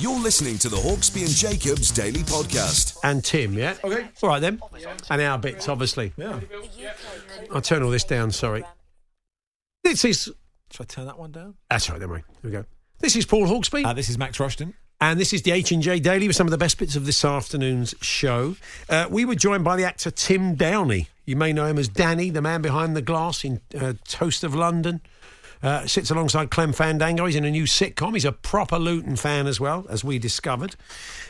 You're listening to the Hawksby and Jacobs Daily Podcast. and Tim, yeah? Okay. All right then. And our bits, obviously. Yeah. I'll turn all this down, sorry. This is. Should I turn that one down? That's right, don't worry. Here we go. This is Paul Hawksby. Uh, this is Max Rushton. And this is the H&J Daily with some of the best bits of this afternoon's show. Uh, we were joined by the actor Tim Downey. You may know him as Danny, the man behind the glass in uh, Toast of London. Uh, sits alongside Clem Fandango. He's in a new sitcom. He's a proper Luton fan as well, as we discovered.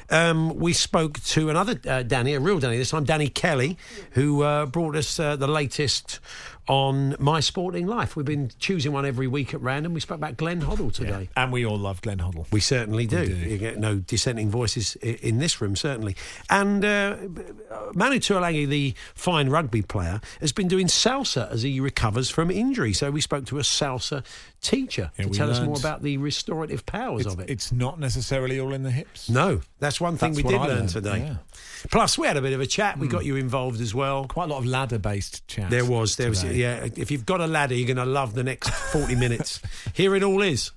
Um, we spoke to another uh, Danny, a real Danny this time, Danny Kelly, who uh, brought us uh, the latest on My Sporting Life. We've been choosing one every week at random. We spoke about Glenn Hoddle today. And we all love Glenn Hoddle. We certainly do. do. You get no dissenting voices in this room, certainly. And uh, Manu Tuilagi, the fine rugby player, has been doing salsa as he recovers from injury. So we spoke to a salsa teacher Yeah, to we tell us more about the restorative powers It's, of it. it's not necessarily all in the hips. no, that's one thing That's we did I learn learned, today. yeah. Plus, we had a bit of a chat. We got you involved as well. Quite a lot of ladder based chat. There was, there was, today. Yeah. If you've got a ladder, you're going to love the next 40 minutes. Here it all is.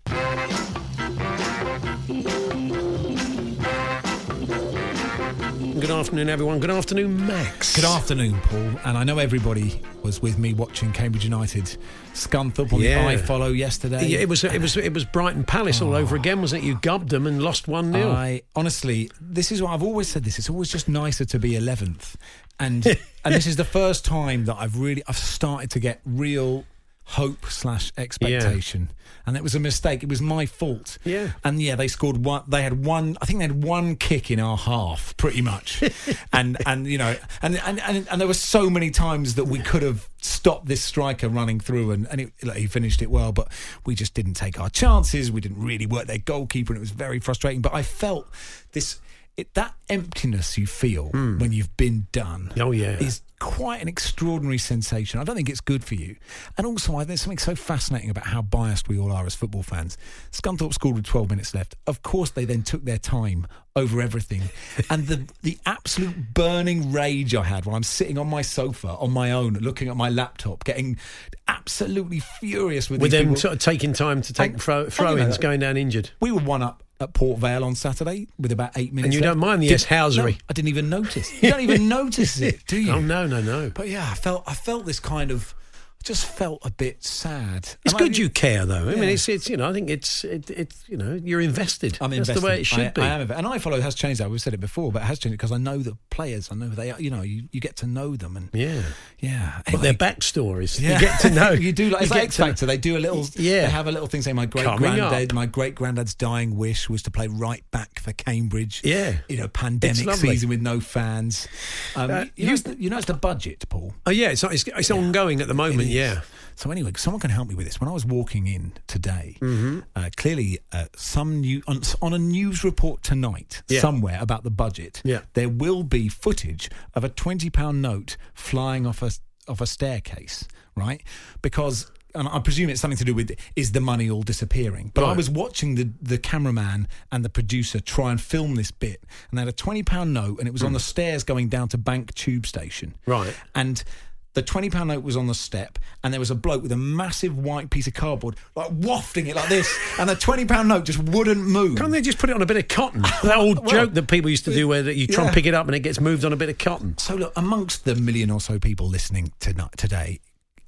Good afternoon, everyone. Good afternoon, Max. Good afternoon, Paul. And I know everybody was with me watching Cambridge United Scunthorpe on Yeah. the iFollow yesterday. Yeah, it was it was it was Brighton Palace all over oh. again, wasn't it? You gubbed them and lost one 0 I honestly, this is what I've always said. This it's always just nicer to be eleventh, and and this is the first time that I've really I've started to get real hope slash expectation, and it was a mistake. It was my fault. Yeah. and yeah, they scored one. They had one. I think they had one kick in our half, pretty much, and and you know, and and and, and there were so many times that we could have stopped this striker running through, and and it, like, he finished it well, but we just didn't take our chances. We didn't really work their goalkeeper, and it was very frustrating. But I felt this. It, that emptiness you feel hmm. when you've been done Oh, yeah. is quite an extraordinary sensation. I don't think it's good for you. And also, I there's something so fascinating about how biased we all are as football fans. Scunthorpe scored with 12 minutes left. Of course, they then took their time over everything. and the, the absolute burning rage I had while I'm sitting on my sofa on my own, looking at my laptop, getting absolutely furious with, with them of taking time to take And- throw, throw-ins, know, going down injured. We were one up at Port Vale on Saturday with about eight minutes. And you don't mind the S-housery? No, I didn't even notice. You don't even notice it, do you? Oh no, no, no! But yeah, I felt I felt this kind of just felt a bit sad. It's And I- good you care, though. I mean, it's it's you know, I think it's it, it's you know, you're invested. I'm That's invested. the way it should I, be. I am, and iFollow has changed that. We've said it before, but it has changed because I know the players. I know they are. You know, you, you get to know them, and yeah, yeah. but Anyway, their backstories, Yeah. you get to know. you do like You like X. Factor. They do a little. Yeah. They have a little thing saying my great Coming granddad, up. my great granddad's dying wish was to play right back for Cambridge. Yeah. You know, pandemic season with no fans. Um, Uh, you, know, you- it's the, you know, it's the budget, Paul. Oh yeah, it's it's, it's ongoing at the moment. Yeah, So anyway, someone can help me with this. When I was walking in today, Mm-hmm. uh, clearly uh, some new on, on a news report tonight Yeah. somewhere about the budget. Yeah. there will be footage of a twenty pound note flying off a off a staircase, right? Because. And I presume it's something to do with is the money all disappearing? But I was watching the, the cameraman and the producer try and film this bit, and they had a twenty pound note, and it was on the stairs going down to Bank Tube Station. Right. And The twenty pound note was on the step, and there was a bloke with a massive white piece of cardboard, like wafting it like this, and the twenty pound note just wouldn't move. Can't they just put it on a bit of cotton? that old Well, joke that people used to do where you try and pick it up and it gets moved on a bit of cotton. So look, amongst the million or so people listening tonight today,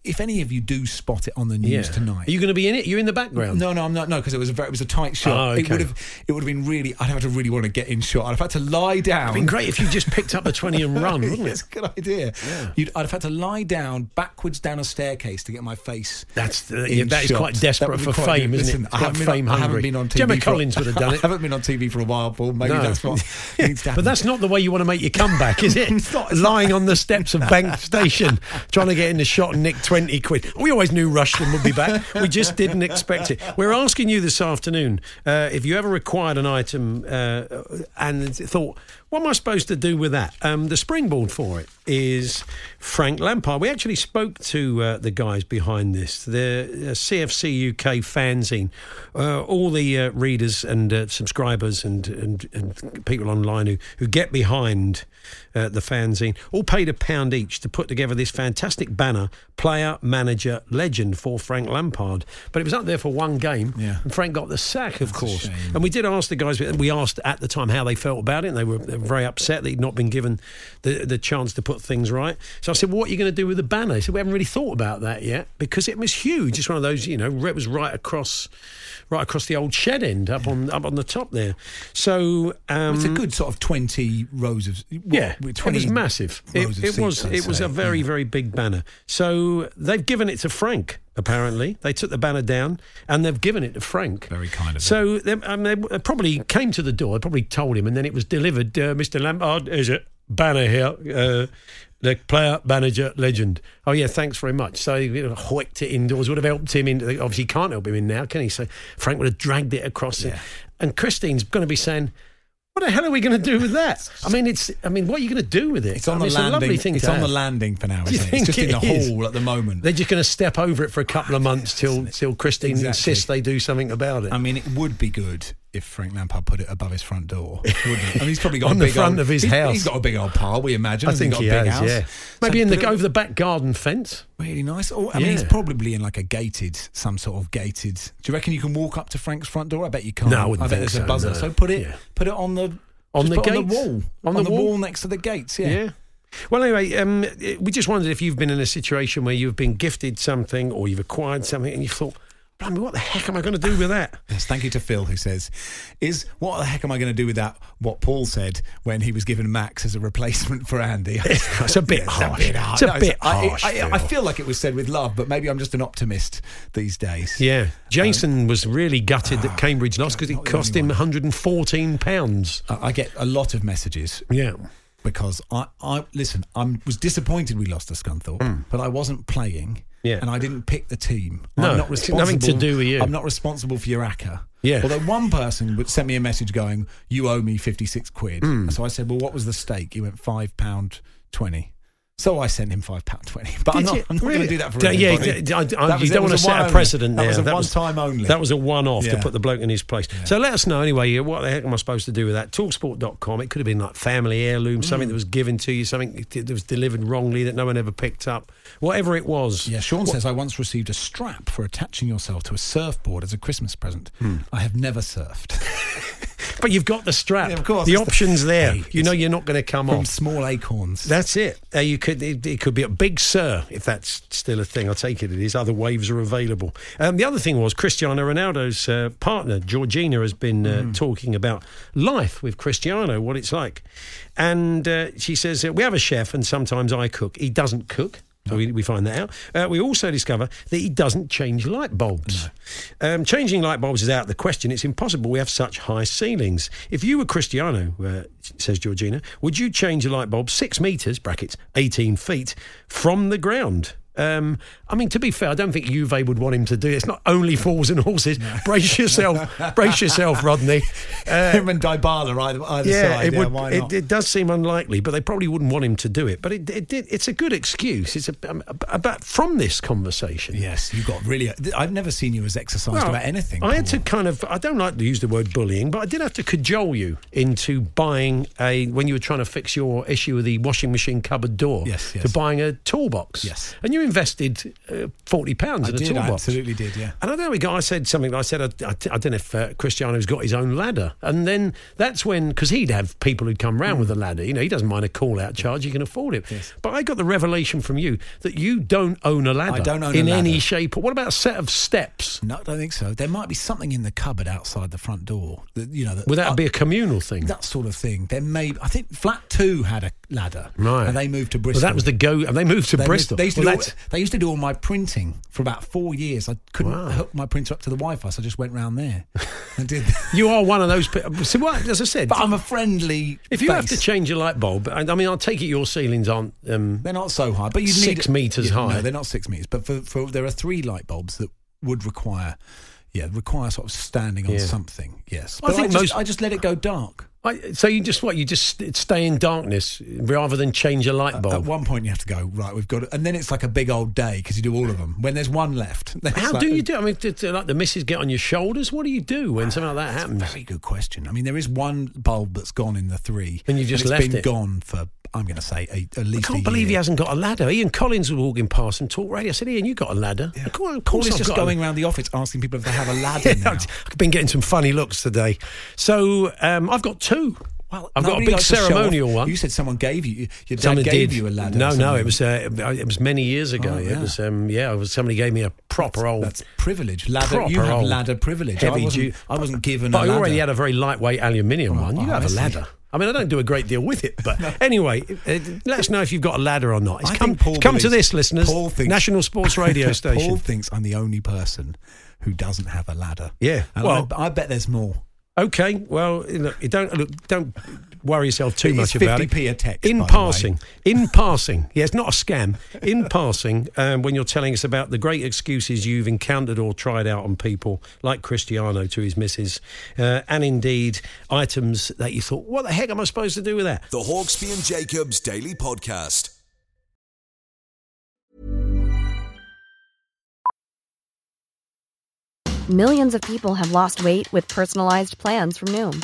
if any of you do spot it on the news tonight, Are you going to be in it? You're in the background. No, no, I'm not. No, because it was a very, it was a tight shot. Oh, It would have, it would have been really. I'd have to really want to get in shot. I'd have had to lie down. It'd been great if you just picked up the 20 and run, wouldn't it? a good idea. You'd, I'd have had to lie down backwards down a staircase to get my face. That's the, yeah, that is quite desperate for quite fame, isn't it? I haven't, been fame on, I haven't been on TV. Gemma Collins would have done it. I haven't been on TV for a while, Paul. Maybe No. that's what needs to happen. But that's not the way you want to make your comeback, is it? It's not, it's Lying on the steps of Bank Station, trying to get in the shot and nick 20 quid. We always knew Rushton would be back. We just didn't expect it. We're asking you this afternoon uh, if you ever required an item uh, and thought, what am I supposed to do with that? Um, the springboard for it is Frank Lampard. We actually spoke to uh, the guys behind this, the uh, CFC UK fanzine. Uh, all the uh, readers and uh, subscribers and, and, and people online who, who get behind uh, the fanzine all paid a pound each to put together this fantastic banner, player, manager, legend for Frank Lampard. But it was up there for one game, Yeah. and Frank got the sack, of That's course. And we did ask the guys, we asked at the time how they felt about it, and they were, they were very upset that he'd not been given the, the chance to put things right. So I said, well, What are you going to do with the banner? He said, We haven't really thought about that yet because it was huge. It's one of those, you know, it was right across. Right across the old shed end, up on up on the top there. So um, it's a good sort of twenty rows of. what, yeah, with it 20 was massive. rows It, it was seats, I'd it was a very Yeah. very big banner. So they've given it to Frank. Apparently, they took the banner down and they've given it to Frank. Very kind of So they, um, they probably came to the door. Probably told him, and then it was delivered. Uh, Mr. Lampard, is it banner here? Uh, the player, manager, legend. Oh yeah, thanks very much. So he you know, hoiked it indoors. Would have helped him in. Obviously, he can't help him in now, can he? So Frank would have dragged it across. Yeah. And Christine's going to be saying. What the hell are we going to do with that? I mean, it's. I mean, what are you going to do with it? It's on I mean, the a lovely landing. thing It's on the landing for now. Isn't it? It's just in the is? hall at the moment. They're just going to step over it for a couple of months till till Christine Exactly. insists they do something about it. I mean, it would be good if Frank Lampard put it above his front door. Wouldn't it? I mean, he's probably got On a the big front old, of his he's- house. He's got a big old pile. We imagine. I think got he a big has, house. yeah. So Maybe in the it- over the back garden fence. Really nice. Oh, I mean, he's probably in like a gated, some sort of gated. Do you reckon you can walk up to Frank's front door? I bet you can't. No, I wouldn't bet there's a buzzer. no. So put it, Yeah. put it on the On the on the wall, On the wall? next to the gates. Yeah. Yeah. Well, anyway, um, we just wondered if you've been in a situation where you've been gifted something or you've acquired something and you thought, Blimey, what the heck am I going to do with that? Yes, thank you to Phil who says, "Is what the heck am I going to do with that?" What Paul said when he was given Max as a replacement for Andy. It's a bit It's harsh. a bit harsh. It's a No, bit I, harsh, I, I, I feel like it was said with love, but maybe I'm just an optimist these days. Yeah. Jason um, was really gutted that ah, Cambridge lost because it cost him 114 pounds. I I get a lot of messages Yeah. because I, I listen. I was disappointed we lost to Scunthorpe, hmm. but I wasn't playing. Yeah. and I didn't pick the team. No, I'm not responsible. nothing to do with you. I'm not responsible for your ACCA. Yeah. Although one person would send me a message going, "You owe me fifty six quid." Hmm. So I said, "Well, what was the stake?" He went five pound twenty. So I sent him five pound twenty. But I'm not. I'm not going to do that for D- yeah, I- I- That you was- don't want to set a precedent That there. was a That one was- time only. That was a one off to put the bloke in his place. So let us know anyway. What the heck am I supposed to do with that? Talksport.com. It could have been like family heirloom, Mm. something that was given to you, something that was delivered wrongly that no one ever picked up. Whatever it was. Yeah, Sean says I once received a strap for attaching yourself to a surfboard as a Christmas present. Hmm. I have never surfed. But you've got the strap. Yeah, of course. The It's the- option's there. Hey, you know you're not going to come From off. small acorns. That's it. You could. It, it could be a big sir if that's still a thing. I take it it is. Other waves are available. Um, the other thing was Cristiano Ronaldo's uh, partner Georgina has been uh, talking about life with Cristiano, what it's like, and uh, she says we have a chef and sometimes I cook. He doesn't cook. So we, we find that out. Uh, we also discover that he doesn't change light bulbs. Um, changing light bulbs is out of the question. It's impossible. We have such high ceilings. If you were Cristiano, uh, says Georgina, would you change a light bulb six metres (brackets 18 feet) from the ground? Um, I mean, to be fair, I don't think Juve would want him to do it. It's not only fools and horses. Brace yourself, brace yourself, Rodney. Uh, Him and Dybala either, either yeah, side. it yeah, would. It, it does seem unlikely, but they probably wouldn't want him to do it. But it, it. It's a good excuse. It's a, um, about from this conversation. yes, you got really. I've never seen you as exercised Well, about anything. I had to kind of. I don't like to use the word bullying, but I did have to cajole you into buying a when you were trying to fix your issue with the washing machine cupboard door. Yes, yes. To buying a toolbox. Yes. And you invested uh, forty pounds in a did, I absolutely did, yeah. And I don't know we got. I said something. I said I, I, I don't know if uh, Cristiano's got his own ladder, and then that's when because he'd have people who'd come round with a ladder. You know, he doesn't mind a call out charge. He can afford it. Mm. Yes. But I got the revelation from you that you don't own a ladder. I don't own in any shape. What about a set of steps? No, I don't think so. There might be something in the cupboard outside the front door. That, you know, that, Would that uh, be a communal thing? that sort of thing? There may. I think flat two had a ladder, Right. And they moved to Well, Bristol. that was the go. And they moved to They, Bristol. They used, to Well, do they used to do all my printing for about four years. I couldn't Wow. hook my printer up to the Wi-Fi, so I just went round there and did. you are one of those. pe- So what? As I said, but I'm a friendly. if you have to change a light bulb, I I mean, I'll take it your ceilings aren't. Um, They're not so high, but you need Six metres Yeah, high. No, they're not six meters. But for, for there are three light bulbs that would require, yeah, require sort of standing on Yeah. something. Yes, I but I think just, most- I just let it go dark. I, so you just what? You just stay in darkness rather than change a light bulb. At one point, you have to go right. We've got, it. and then it's like a big old day because you do all of them. When there's one left, How like- do you do? I mean, did, like the missus get on your shoulders? What do you do when something like that happens? a very good question. I mean, there is one bulb that's gone in the three, And you just it's left been it? gone for. I'm going to say a, at I can't believe he hasn't got a ladder. Ian Collins was walking past and talk radio. I said, Ian, you got a ladder? Of course, of course just got a- going around the office asking people if they have a ladder now. I've been getting some funny looks today. So um, I've got two. Well, I've got a big likes to show off. ceremonial one. You said someone gave you. Your dad Someone gave did. you a ladder. No, no, it was uh, it was many years ago. Oh, It was um, yeah, it was somebody gave me a proper old That's privilege. Ladder. proper you have ladder privilege. I heavy wasn't, duty- I wasn't given But a I already had a very lightweight aluminium Right, one. You oh, have I a see. ladder. I mean, I don't do a great deal with it, but anyway, uh, let us know if you've got a ladder or not. It's I come, think Paul come to this, listeners. Paul thinks- National Sports Radio Station. Paul thinks I'm the only person who doesn't have a ladder. Yeah, and well- I, I bet there's more. Okay, well, look, you don't look, don't worry yourself too It's much about it. 50p a text, In by the way. passing, in passing, yeah, it's not a scam. In passing, um, when you're telling us about the great excuses you've encountered or tried out on people like Cristiano to his missus, uh, and indeed items that you thought, what the heck am I supposed to do with that? The Hawksby and Jacobs Daily Podcast. Millions of people have lost weight with personalized plans from Noom,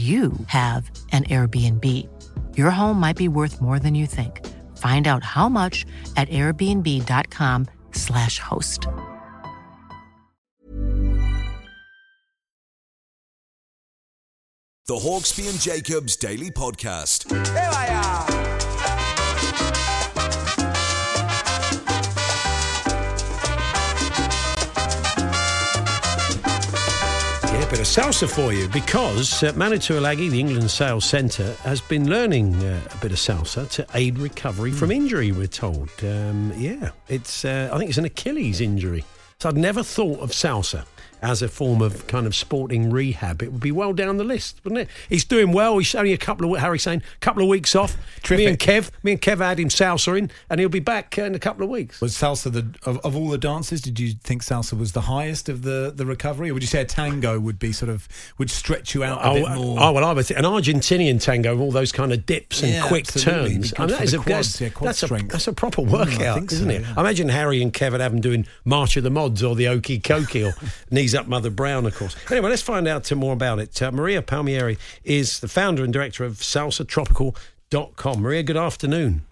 you have an Airbnb. Your home might be worth more than you think. Find out how much at airbnb.com/slash host. The Hawksby and Jacobs Daily Podcast. Here I a bit of salsa for you because uh, Manu Tuilagi, the England Sales Centre, has been learning uh, a bit of salsa to aid recovery from injury. We're told. Um, yeah, it's. Uh, I think it's an Achilles injury. So I'd never thought of salsa as a form of kind of sporting rehab, it would be well down the list, wouldn't it? He's doing well. He's only a couple of Harry saying couple of weeks off. Me and Kev, me and Kev had him salsa in, and he'll be back in a couple of weeks. Was salsa the of, of all the dances? Did you think salsa was the highest of the, the recovery, or would you say a tango would be sort of would stretch you out a oh, bit more? Oh well, I would think an Argentinian tango all those kind of dips and Yeah, quick absolutely. turns. I mean, that is a, quads, that's, yeah, that's a that's a proper Mm, I workout, think isn't so, it? yeah. I imagine Harry and Kev would have them doing March of the Mods or the Okie Kokie or Knees Up Mother Brown, of course. Anyway, let's find out more about it. Uh, Maria Palmieri is the founder and director of SalsaTropical.com. Maria, good afternoon.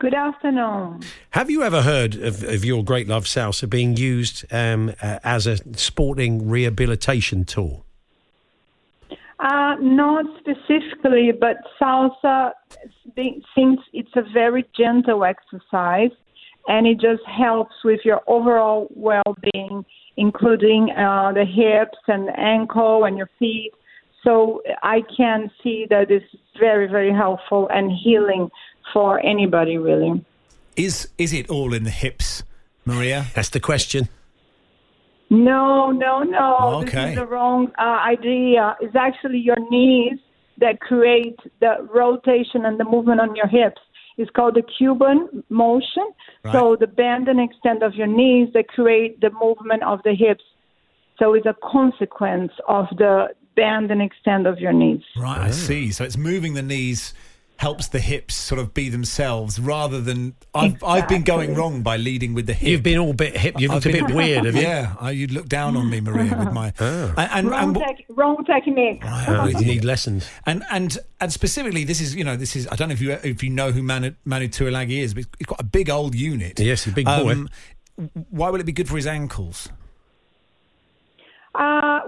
Good afternoon. Have you ever heard of, of your great love salsa being used um, uh, as a sporting rehabilitation tool? Uh, not specifically, but salsa since it's a very gentle exercise and it just helps with your overall well-being, including uh, the hips and ankle and your feet. So I can see that it's very, very helpful and healing for anybody, really. Is is it all in the hips, Maria? That's the question. No, no, no. Okay. This Okay. is the wrong uh, idea. It's actually your knees that create the rotation and the movement on your hips. It's called the Cuban motion. So the bend and extend of your knees that create the movement of the hips. So it's a consequence of the bend and extend of your knees. Right, I oh. see. So it's moving the knees helps the hips sort of be themselves rather than I've I've been going wrong by leading with the hip. You've been all bit hip. You've I've looked a bit been- weird, have you? Yeah, I, you'd look down on me, Maria, with my Oh. and and, Wrong, and, what- tec- wrong technique. Oh, you need lessons. and and and specifically, this is you know this is I don't know if you if you know who Manu, Manu Tuilagi is, but he's got a big old unit. Yes, a big boy. Um, why will it be good for his ankles?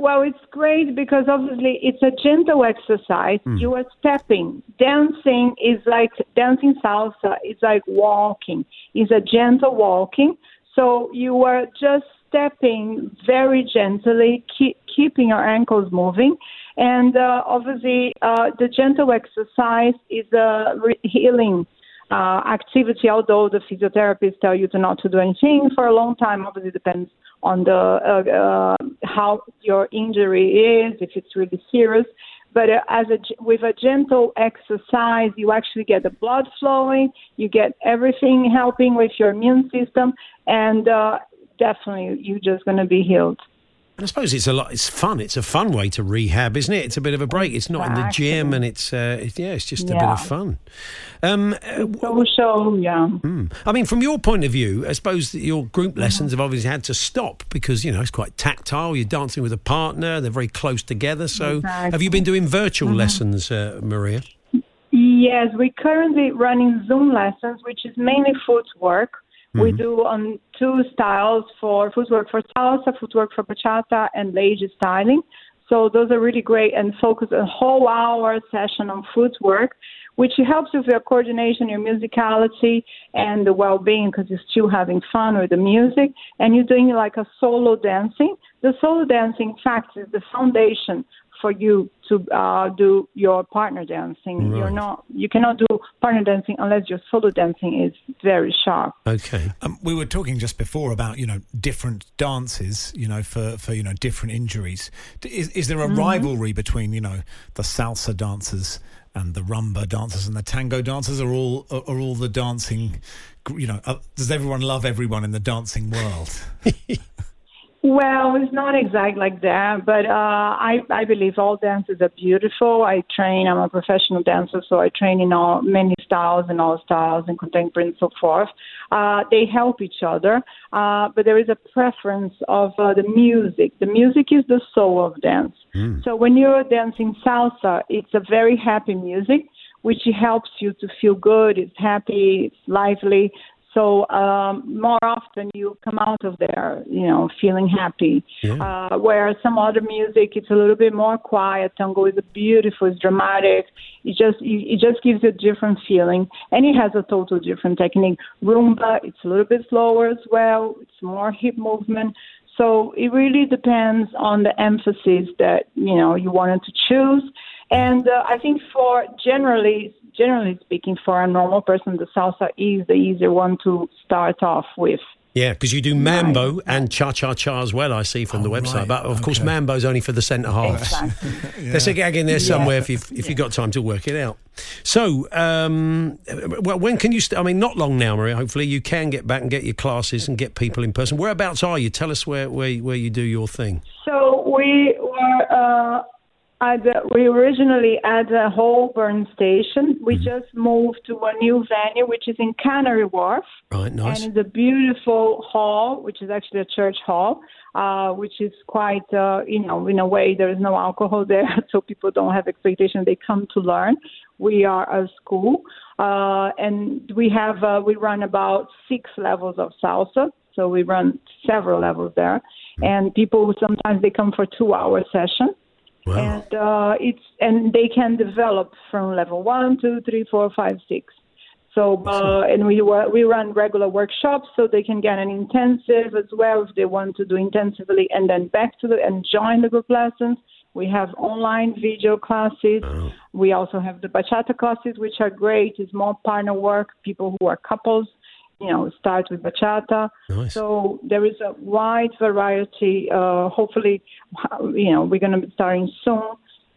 Well, it's great because obviously it's a gentle exercise. You are stepping. Dancing is like dancing salsa. It's like walking. It's a gentle walking. So you are just stepping very gently, keep, keeping your ankles moving. And uh, obviously, uh, the gentle exercise is a re- healing uh, activity, although the physiotherapists tell you to not to do anything for a long time. Obviously, depends on the uh, uh, how your injury is, if it's really serious. But uh, as a, with a gentle exercise, you actually get the blood flowing, you get everything helping with your immune system, and uh, definitely you're just going to be healed. And I suppose it's a lot. It's fun. It's a fun way to rehab, isn't it? It's a bit of a break. It's not in the gym, and it's uh, it's, yeah, it's just a bit of fun. Um, uh, Social, yeah. hmm. I mean, from your point of view, I suppose that your group lessons have obviously had to stop because you know it's quite tactile. You're dancing with a partner; they're very close together. So, have you been doing virtual lessons, uh, Maria? Yes, we're currently running Zoom lessons, which is mainly footwork. We mm-hmm. do on two styles for footwork for salsa, footwork for bachata, and lazy styling. So those are really great and focus a whole hour session on footwork, which helps with your coordination, your musicality, and the well-being because you're still having fun with the music. And you're doing like a solo dancing. The solo dancing, in fact, is the foundation for you to uh, do your partner dancing. You're not, you cannot do partner dancing unless your solo dancing is very sharp. Okay. Um, we were talking just before about you know different dances, you know for, for you know different injuries. Is is there a rivalry between you know the salsa dancers and the rumba dancers and the tango dancers? Are all are, are all the dancing? You know, uh, does everyone love everyone in the dancing world? Well, it's not exact like that, but uh, I I believe all dances are beautiful. I train. I'm a professional dancer, so I train in all many styles and all styles and contemporary and so forth. Uh, they help each other, uh, but there is a preference of uh, the music. The music is the soul of dance. So when you're dancing salsa, it's a very happy music, which helps you to feel good. It's happy. It's lively. So um, more often you come out of there, you know, feeling happy. Uh, where some other music, it's a little bit more quiet. Tango is beautiful, it's dramatic. It just it just gives you a different feeling, and it has a total different technique. Rumba, it's a little bit slower as well. It's more hip movement. So it really depends on the emphasis that you know you wanted to choose. And uh, I think for generally, generally speaking, for a normal person, the salsa is the easier one to start off with. Yeah, because you do Mambo and Cha Cha Cha as well, I see from the website. right. But of course, Okay. Mambo's only for the centre halves. There's a gag in there somewhere if you've, if you've got time to work it out. So, um, well, when can you? St- I mean, not long now, Maria. Hopefully, you can get back and get your classes and get people in person. Whereabouts are you? Tell us where where, where you do your thing. So we were uh, at the, we originally at the Holborn station. We just moved to a new venue, which is in Canary Wharf. Right, nice. And it's a beautiful hall, which is actually a church hall, uh, which is quite, uh, you know, in a way, there is no alcohol there, so people don't have expectation. They come to learn. We are a school, uh, and we have uh, we run about six levels of salsa. So we run several levels there, and people sometimes they come for two hour session. And uh, it's and they can develop from level one, two, three, four, five, six. So uh, and we we run regular workshops so they can get an intensive as well if they want to do intensively and then back to the and join the group lessons. We have online video classes. We also have the bachata classes, which are great. It's more partner work. People who are couples, you know, start with bachata. Nice. So there is a wide variety. Uh, hopefully, you know, we're going to be starting soon.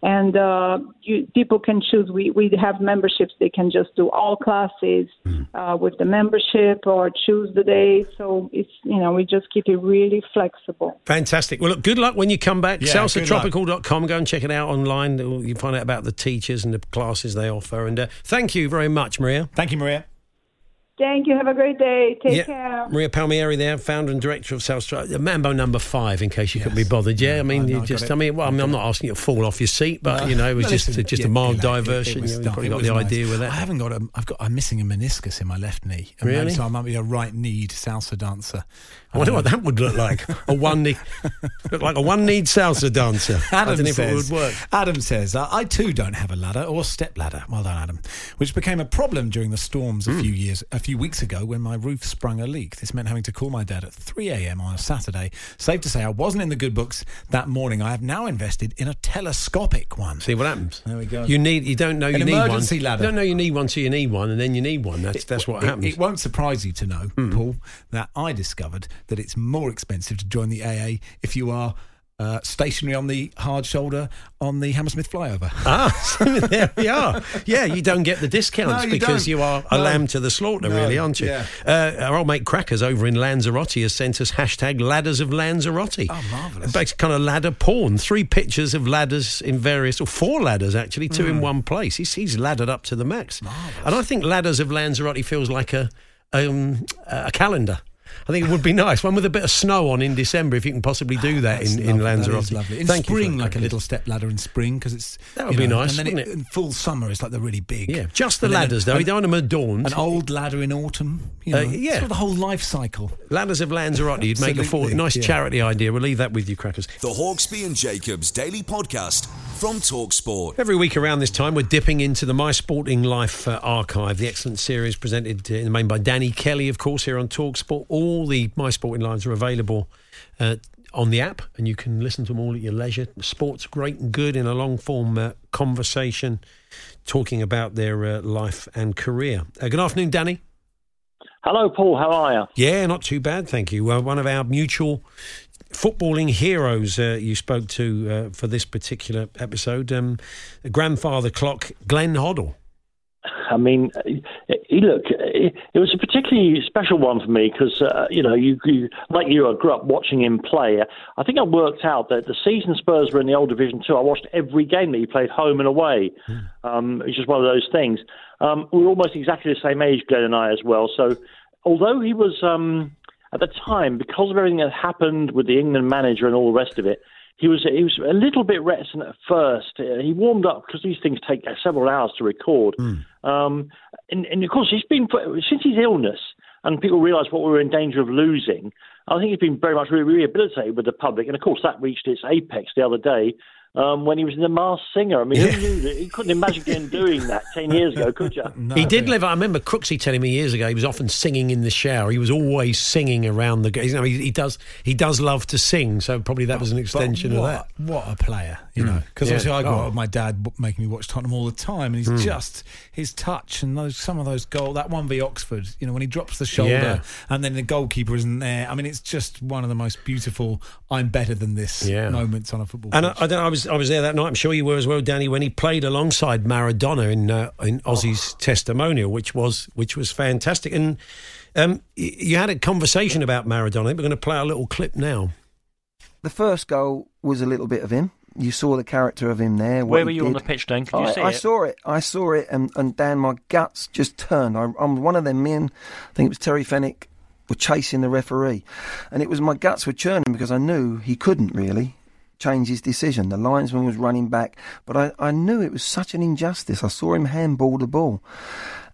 And uh, you, people can choose. We, we have memberships. They can just do all classes uh, with the membership or choose the day. So it's, you know, we just keep it really flexible. Fantastic. Well, look, good luck when you come back. Yeah, good luck. SalsaTropical.com. Go and check it out online. You can find out about the teachers and the classes they offer. And uh, thank you very much, Maria. Thank you, Maria. Thank you. Have a great day. Take Yeah, care. Maria Palmieri there, founder and director of Salsa Tropical. Mambo number five, in case you couldn't be bothered. Yeah, I mean, I- you I got just, it. I mean, well, I mean, I'm not asking you to fall off your seat, but, No. you know, it was No, just listen, just yeah, a mild you it- it diversion. was you done. probably got the nice. idea with that. I haven't got a. I've got. I'm missing a meniscus in my left knee. And maybe- Really? So I might be a right kneed salsa dancer. I wonder what that would look like. A one knee, look like a one kneed salsa dancer. I Adam don't know if says, it would work. Adam says, I, I too don't have a ladder or step ladder. Well done, Adam. Which became a problem during the storms Hmm. a few years, a few weeks ago when my roof sprung a leak. This meant having to call my dad at 3 a.m. on a Saturday. Safe to say, I wasn't in the good books that morning. I have now invested in a telescopic one. See what happens. There we go. You need. You don't know you An need emergency one. ladder. You don't know you need one, so you need one, and then you need one. That's that's what It- happens. It, won't surprise you to know, Hmm. Paul, that I discovered that it's more expensive to join the AA if you are uh, stationary on the hard shoulder on the Hammersmith flyover. Ah, so there we are. Yeah, you don't get the discounts No, you because don't. you are a No. lamb to the slaughter, No, really, aren't you? yeah. Uh, our old mate Crackers over in Lanzarote has sent us hashtag ladders of Lanzarote. Oh, marvellous. Basically, kind of ladder porn. Three pictures of ladders in various, or four ladders actually, two Hmm. in one place. He's, he's laddered up to the max. And I think ladders of Lanzarote feels like a um, a calendar. I think it would be nice. One with a bit of snow on in December, if you can possibly do that That's in, in lovely. That is Lanzarote. lovely. In Thank you spring, that, like a little step ladder in spring because it's That would be know, nice, And then wouldn't it? in full summer, it's like they're really big. Yeah, just the And ladders, though. an- You don't want them adorned. An old ladder in autumn. You know, Uh, yeah. sort of the whole life cycle. Ladders of Lanzarote. You'd make a for- nice yeah. charity idea. We'll leave that with you, Crackers. The Hawksby and Jacobs Daily Podcast from Talksport. Every week around this time, we're dipping into the My Sporting Life uh, archive, the excellent series presented uh, in the main by Danny Kelly, of course, here on Talksport. All the My Sporting Lives are available uh, on the app, and you can listen to them all at your leisure. Sport's great and good in a long form uh, conversation, talking about their uh, life and career. Uh, good afternoon, Danny. Hello, Paul. How are you? Yeah, not too bad, thank you. Uh, one of our mutual footballing heroes uh, you spoke to uh, for this particular episode, um, grandfather clock, Glenn Hoddle. I mean, look, it, it was a particularly special one for me because, uh, you know, you, you like you, I grew up watching him play. I think I worked out that the season Spurs were in the old Division Two. I watched every game that he played, home and away. Um, it's just one of those things. Um, we were almost exactly the same age, Glenn and I, as well. So, although he was um, at the time, because of everything that happened with the England manager and all the rest of it, he was he was a little bit reticent at first. Uh, he warmed up because these things take several hours to record, um, and, and of course he's been since his illness and people realised what we were in danger of losing. I think he's been very much re- rehabilitated with the public, and of course that reached its apex the other day um, when he was in the Masked Singer. I mean, who knew that? He couldn't imagine him doing that ten years ago, could you? he did live. I remember Crooksy telling me years ago he was often singing in the shower. He was always singing around the. You know, he, he does. He does love to sing, so probably that was an extension But of that. What a player, you Mm. know. Because Yeah. obviously I grew Oh. up with my dad making me watch Tottenham all the time, and he's Mm. just his touch and those some of those goal that one v Oxford, you know, when he drops the shoulder Yeah. and then the goalkeeper isn't there. I mean, it's just one of the most beautiful "I'm better than this" Yeah. moments on a football. And I. I. I was I was there that night. I'm sure you were as well, Danny, when he played alongside Maradona in uh, in Ossie's testimonial, which was which was fantastic. And um, you had a conversation about Maradona. We're going to play a little clip now. The first goal was a little bit of him. You saw the character of him there. Where were you on the pitch, Dan? Could you I, see I it? saw it. I saw it, and, and Dan, my guts just turned. I, I'm one of them men. I think it was Terry Fenwick were chasing the referee, and it was my guts were churning because I knew he couldn't really change his decision. The linesman was running back, but I, I knew it was such an injustice. I saw him handball the ball,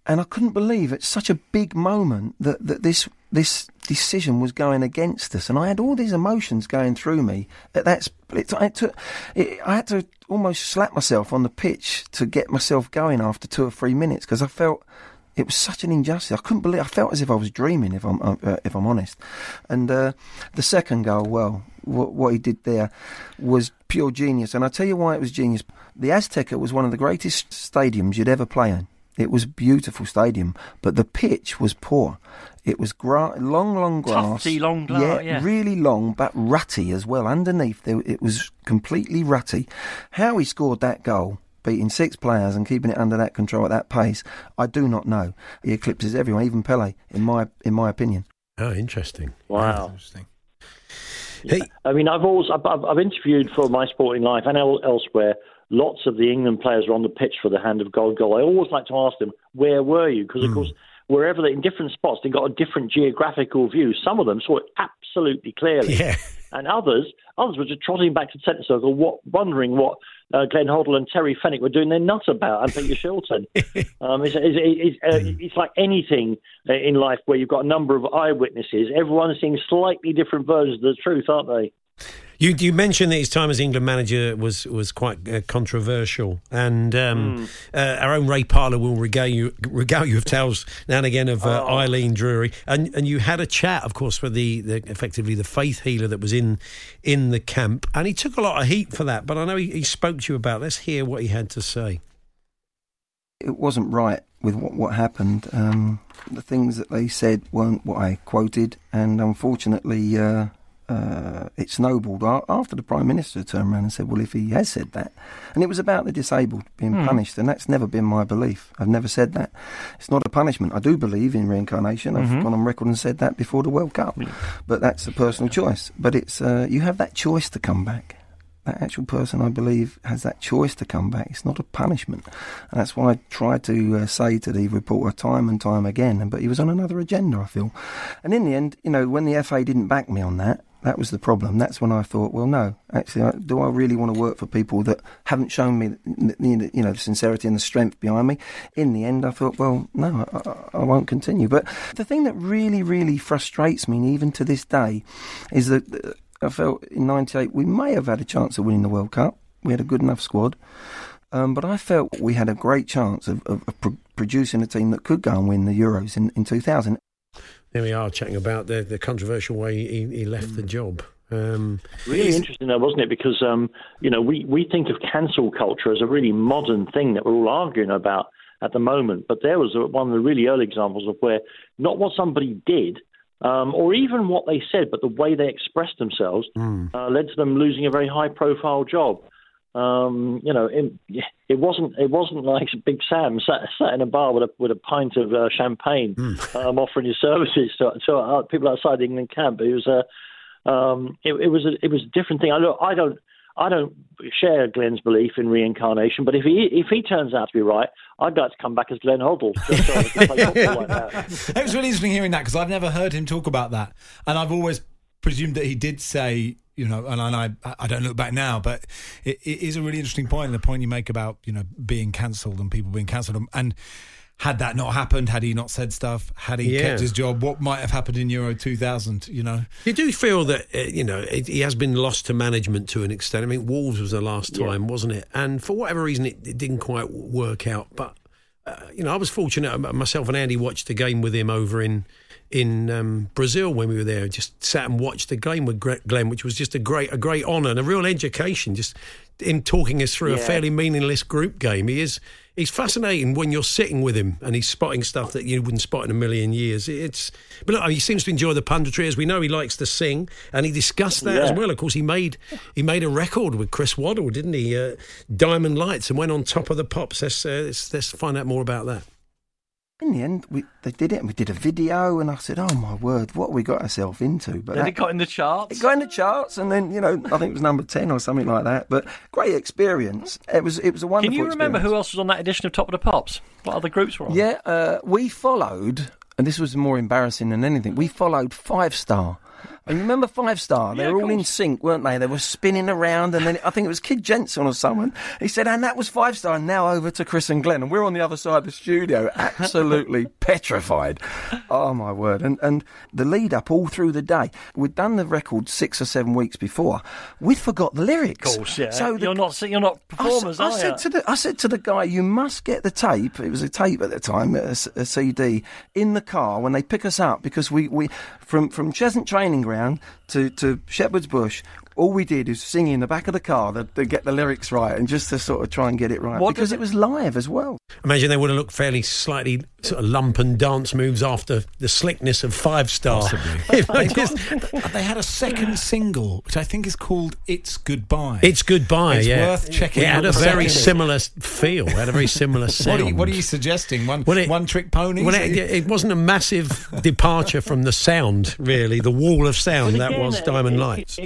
and I couldn't believe at such a big moment that, that this this decision was going against us, and I had all these emotions going through me at that split. I, took, it, I had to almost slap myself on the pitch to get myself going after two or three minutes because I felt it was such an injustice. I couldn't believe. I felt as if I was dreaming, if I'm uh, if I'm honest. And uh, the second goal, well, what he did there was pure genius. And I tell you why it was genius. The Azteca was one of the greatest stadiums you'd ever play in. It was a beautiful stadium, but the pitch was poor. It was gra- long, long grass. Tufty, long gra- yeah, yeah. really long, but rutty as well. Underneath, there, it was completely rutty. How he scored that goal, beating six players and keeping it under that control at that pace, I do not know. He eclipses everyone, even Pele, in my in my opinion. Oh, interesting. Wow. Interesting. Hey, I mean, I've always I've, I've I've interviewed for my sporting life and el- elsewhere. Lots of the England players were on the pitch for the hand of God goal. I always like to ask them, "Where were you?" Because of course, wherever they in different spots, they got a different geographical view. Some of them saw it absolutely clearly, yeah. and others others were just trotting back to the centre circle, what, wondering what uh, Glenn Hoddle and Terry Fenwick were doing their nut about, and Peter Shilton. um, it's, it's, it's, uh, it's like anything uh, in life where you've got a number of eyewitnesses. Everyone's seeing slightly different versions of the truth, aren't they? You you mentioned that his time as England manager was was quite uh, controversial, and um, uh, our own Ray Parlour will regale you regale you of tales now and again of uh, Eileen Drewery, and and you had a chat, of course, with the, the effectively the faith healer that was in in the camp, and he took a lot of heat for that. But I know he, he spoke to you about. Let's hear what he had to say. It wasn't right with what, what happened. Um, the things that they said weren't what I quoted, and unfortunately, uh, it snowballed after the Prime Minister turned around and said, Well, if he has said that, and it was about the disabled being Hmm. punished, and that's never been my belief. I've never said that. It's not a punishment. I do believe in reincarnation. I've Mhm. gone on record and said that before the World Cup, but that's a personal choice. But it's uh, you have that choice to come back. That actual person, I believe, has that choice to come back. It's not a punishment. And that's why I tried to uh, say to the reporter time and time again. But he was on another agenda, I feel. And in the end, you know, when the FA didn't back me on that, that was the problem. That's when I thought, well, no, actually, do I really want to work for people that haven't shown me, you know, the sincerity and the strength behind me? In the end, I thought, well, no, I, I, I won't continue. But the thing that really, really frustrates me, even to this day, is that uh, I felt in '98 we may have had a chance of winning the World Cup. We had a good enough squad. Um, but I felt we had a great chance of, of, of pro- producing a team that could go and win the Euros in, in 2000. There we are chatting about the, the controversial way he, he left the job. Um, Really interesting, though, wasn't it? Because um, you know we we think of cancel culture as a really modern thing that we're all arguing about at the moment. But there was one of the really early examples of where not what somebody did. Um, or even what they said, but the way they expressed themselves uh, led to them losing a very high-profile job. Um, you know, it, it wasn't it wasn't like Big Sam sat, sat in a bar with a with a pint of uh, champagne, um, offering his services to, to uh, people outside the England camp. It was a um, it, it was a, it was a different thing. I don't I don't I don't share Glenn's belief in reincarnation, but if he if he turns out to be right, I'd like to come back as Glenn Hoddle. So I can play football like it was really interesting hearing that because I've never heard him talk about that, and I've always presumed that he did say, you know, and, and I I don't look back now, but it, it is a really interesting point. The point you make about you know being cancelled and people being cancelled, and, and had that not happened, had he not said stuff, had he Yeah. kept his job, what might have happened in Euro 2000? You know, You do feel that uh, you know it, he has been lost to management to an extent. I mean, Wolves was the last time, wasn't it? And for whatever reason, it, it didn't quite work out. But uh, you know, I was fortunate. uh, Myself and Andy watched the game with him over in in um, Brazil when we were there. Just sat and watched the game with Glenn, which was just a great a great honour and a real education. Just him talking us through a fairly meaningless group game. He is. He's fascinating when you're sitting with him and he's spotting stuff that you wouldn't spot in a million years. It's, but look, he seems to enjoy the punditry, as we know. He likes to sing, and he discussed that as well. Of course, he made he made a record with Chris Waddle, didn't he? Uh, Diamond Lights, and went on top of the pops. Let's, uh, let's let's find out more about that. In the end, we, they did it, and we did a video, and I said, "Oh my word, what have we got ourselves into?" But Then that- it got in the charts. It got in the charts, and then you know, I think it was number ten or something like that. But great experience. It was it was a wonderful. Can you remember experience. who else was on that edition of Top of the Pops? What other groups were on? Yeah, uh, we followed, and this was more embarrassing than anything. We followed Five Star. And you remember Five Star? They Yeah, were all in sync, weren't they? They were spinning around, and then I think it was Kid Jensen or someone. He said, and that was Five Star, and now over to Chris and Glenn. And we're on the other side of the studio, absolutely petrified. Oh, my word. And, and the lead up all through the day, we'd done the record six or seven weeks before. We'd forgot the lyrics. Of course, yeah. So the you're not you're not I performers, I, are said you? to the I said to the guy, you must get the tape. It was a tape at the time, a CD, in the car when they pick us up because we, we from from Cheshunt Training Ground to to Shepherd's Bush. All we did is sing in the back of the car to, to get the lyrics right and just to sort of try and get it right What because does it was live as well. Imagine they would have looked fairly slightly sort of lump and dance moves after the slickness of Five Star. Possibly. They've got- they had a second single, which I think is called "It's Goodbye." It's goodbye. It's yeah, worth checking It had a very second- similar feel. It had a very similar What sound. are, you, what are you suggesting? One Well, it- one trick pony? Well, it, it wasn't a massive departure from the sound, really. The wall of sound But that was it- Diamond it- Lights.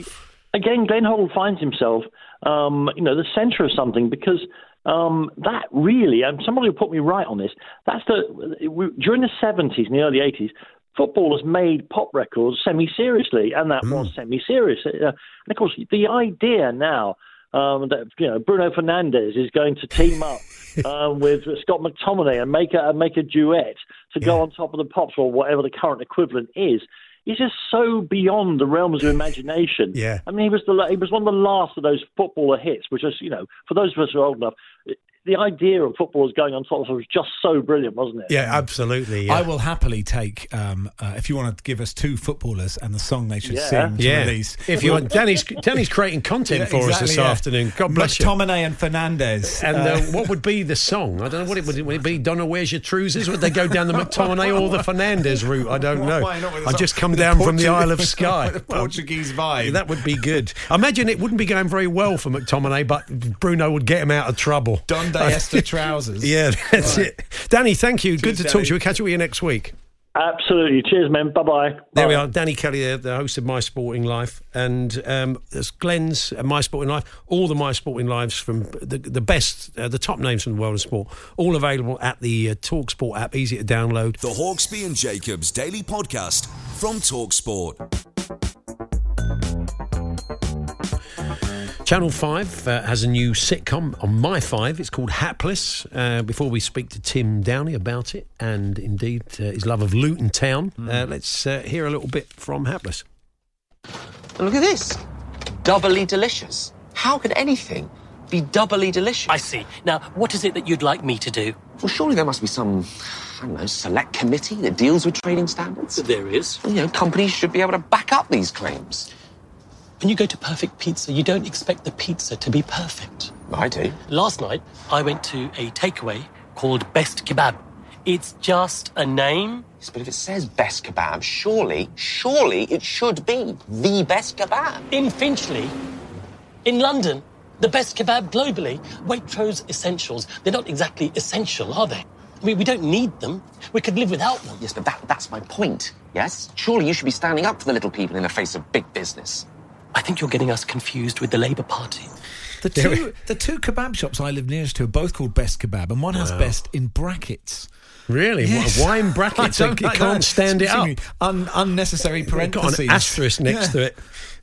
Again, Glenn Hoddle finds himself, um, you know, the centre of something because um, that really, and somebody will put me right on this. That's the we, during the seventies and the early eighties. Footballers made pop records semi-seriously, and that was semi-serious. Uh, and of course, the idea now um, that you know Bruno Fernandes is going to team up um, with Scott McTominay and make a make a duet to go on top of the pops or whatever the current equivalent is. Is just so beyond the realms of imagination. Yeah. I mean, he was the he was one of the last of those footballer hits, which is you know for those of us who are old enough, the idea of footballers going on top of it was just so brilliant, wasn't it? Yeah, absolutely. Yeah. I will happily take um, uh, if you want to give us two footballers and the song they should Yeah. sing to yeah. release. If you want, Danny's Danny's creating content Yeah, for us this yeah. afternoon. God bless you. McTominay and Fernandes. And Uh, uh, what would be the song? I don't know what it would. Would it be? Donna, where's your trousers? Would they go down the McTominay or the Fernandes route? I don't know. Why not I've just come with down from the Isle of Skye. the Portuguese vibe. That would be good. I imagine it wouldn't be going very well for McTominay, but Bruno would get him out of trouble. Donde Esther trousers. Yeah, that's Right. it. Danny, thank you. Good Cheers, to talk to you. We'll catch up with you next week. Absolutely. Cheers, man. Bye bye. There we are, Danny Kelly, there, the host of My Sporting Life, and um, there's Glenn's uh, My Sporting Life. All the My Sporting Lives from the, the best, uh, the top names from the world of sport, all available at the uh, Talk Sport app, easy to download. The Hawksbee and Jacobs Daily Podcast from Talksport. Channel 5 uh, has a new sitcom on My 5. It's called Hapless. Uh, before we speak to Tim Downie about it and indeed uh, his love of Luton Town, uh, let's uh, hear a little bit from Hapless. Look at this. Doubly delicious. How could anything be doubly delicious? I see. Now, what is it that you'd like me to do? Well, surely there must be some, I don't know, select committee that deals with trading standards. There is. You know, companies should be able to back up these claims. When you go to Perfect Pizza, you don't expect the pizza to be perfect. I do. Last night, I went to a takeaway called Best Kebab. It's just a name. Yes, but if it says best kebab, surely, surely it should be the best kebab. In Finchley, in London, the best kebab globally. Waitrose Essentials. They're not exactly essential, are they? I mean, we don't need them. We could live without them. Yes, but that, that's my point. Yes? Surely you should be standing up for the little people in the face of big business. I think you're getting us confused with the Labour Party. The two, the two kebab shops I live nearest to are both called Best Kebab, and one has Wow. Best in brackets. Really? Yes. Why in brackets? I It don't know. can't stand it up. Un- unnecessary Got parentheses. an asterisk next Yeah. to it.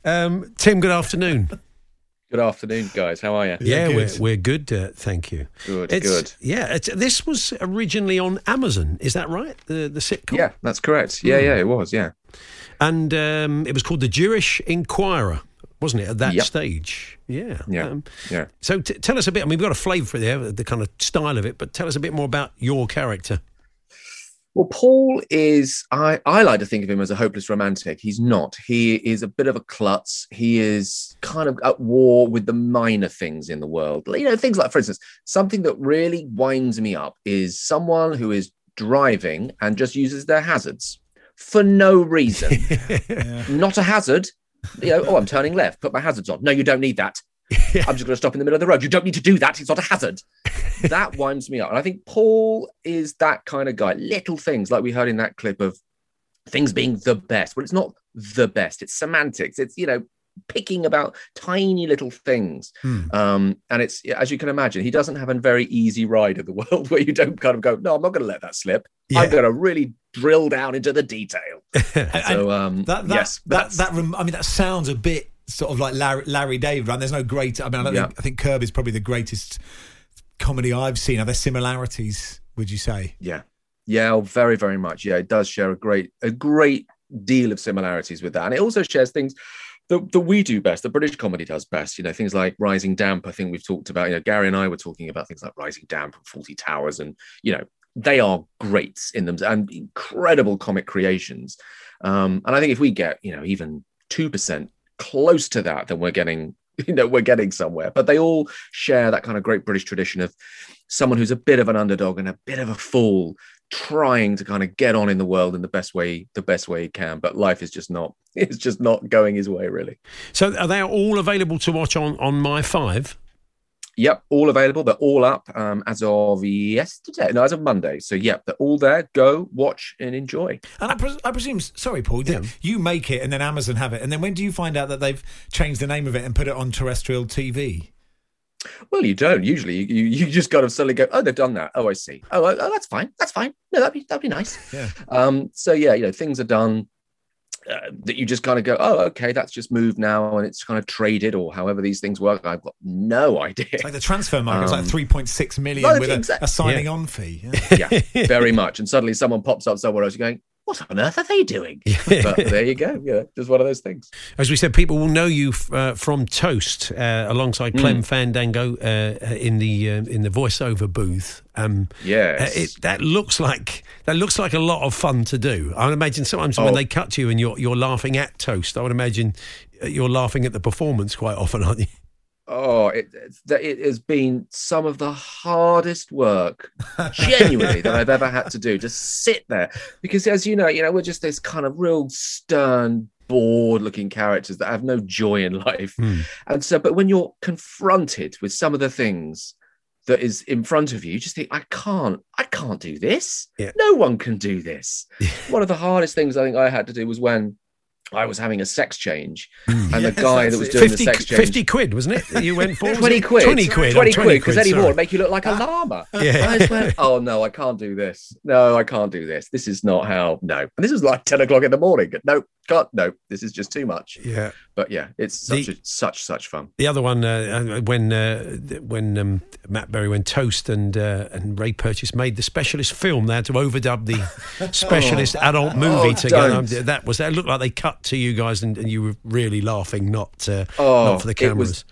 Um, Tim, good afternoon. Good afternoon, guys. How are you? Yeah, we're we're good. Uh, thank you. Good, It's- good. Yeah, it's, this was originally on Amazon. Is that right? The the sitcom. Yeah, that's correct. Yeah, Hmm. yeah, it was. Yeah. And um, it was called the Jewish Enquirer, wasn't it? At that Yep. stage. Yeah. Yeah. Um, yeah. so t- tell us a bit. I mean, we've got a flavour for there, the kind of style of it, but tell us a bit more about your character. Well, Paul is, I, I like to think of him as a hopeless romantic. He's not. He is a bit of a klutz. He is kind of at war with the minor things in the world. You know, things like, for instance, something that really winds me up is someone who is driving and just uses their hazards for no reason. Not a hazard. You know, oh, I'm turning left, put my hazards on. No, you don't need that. I'm just going to stop in the middle of the road. You don't need to do that. It's not a hazard. that winds me up. And I think Paul is that kind of guy. Little things like we heard in that clip of things being the best. Well, it's not the best. It's semantics. It's, you know, picking about tiny little things. Um, and it's, as you can imagine, he doesn't have a very easy ride of the world where you don't kind of go, no, I'm not going to let that slip. I'm going to really drill down into the detail. so, um, That, that, yes, that, that, rem- I mean, that sounds a bit sort of like Larry, Larry David, right? There's no great, I mean, I, don't Yeah. think, I think Curb is probably the greatest comedy I've seen. Are there similarities, would you say? Yeah. Yeah, oh, very, very much. Yeah, it does share a great, a great deal of similarities with that. And it also shares things that, that we do best, that British comedy does best. You know, things like Rising Damp, I think we've talked about. You know, Gary and I were talking about things like Rising Damp and Fawlty Towers, and, you know, they are great in them and incredible comic creations. Um, and I think if we get, you know, even 2% close to that, then we're getting, you know, we're getting somewhere. But they all share that kind of great British tradition of someone who's a bit of an underdog and a bit of a fool trying to kind of get on in the world in the best way the best way he can but life is just not it's just not going his way really So are they all available to watch on on My Five? Yep all available. They're all up um, as of yesterday no as of monday. So yep they're all there. Go watch and enjoy. And I, pres- I presume, sorry, Paul, that you make it and then Amazon have it. And then when do you find out that they've changed the name of it and put it on terrestrial TV? well you don't. Usually you, you just kind of suddenly go oh they've done that. Oh i see. Oh, oh that's fine. That's fine. No that'd be that'd be nice. Yeah. Um, so yeah, you know, things are done uh, that you just kind of go, oh, okay, that's just moved now, and it's kind of traded, or however these things work. I've got no idea. It's like the transfer market. it's Um, like three point six million well, with a, a signing yeah. on fee. Yeah. yeah, very much. And suddenly someone pops up somewhere else, you're going, what on earth are they doing? but there you go. Yeah, just one of those things. As we said, people will know you f- uh, from Toast uh, alongside Clem Mm. Fandango uh, in the uh, in the voiceover booth. Um, Yes. uh, it, that looks like that looks like a lot of fun to do. I would imagine sometimes when Oh. they cut to you and you're you're laughing at Toast, I would imagine uh, you're laughing at the performance quite often, aren't you? Oh, it, it has been some of the hardest work, genuinely, that I've ever had to do. Just sit there, because as you know, you know, we're just this kind of real stern, bored-looking characters that have no joy in life. Hmm. And so, but when you're confronted with some of the things that is in front of you, you just think, I can't, I can't do this. Yeah. No one can do this. One of the hardest things I think I had to do was when I was having a sex change, mm. and the guy that was doing 50 the sex change. 50 quid, wasn't it? that You went for 20 quid. 20 quid. 20 oh, quid, because more would make you look like a llama. Yeah. I just went, oh no, I can't do this. No, I can't do this. This is not how, no. And this was like 10 o'clock in the morning. No, can't, no, this is just too much. Yeah. But yeah, it's such, The- a, such, such fun. The other one, uh, uh, when uh, when um, Matt Berry, when Toast and uh, and Ray Purchase made the specialist film, they had to overdub the specialist adult movie Oh, together. don't. Um, That was that looked like they cut to you guys, and, and you were really laughing, not uh, Oh, not for the cameras. was-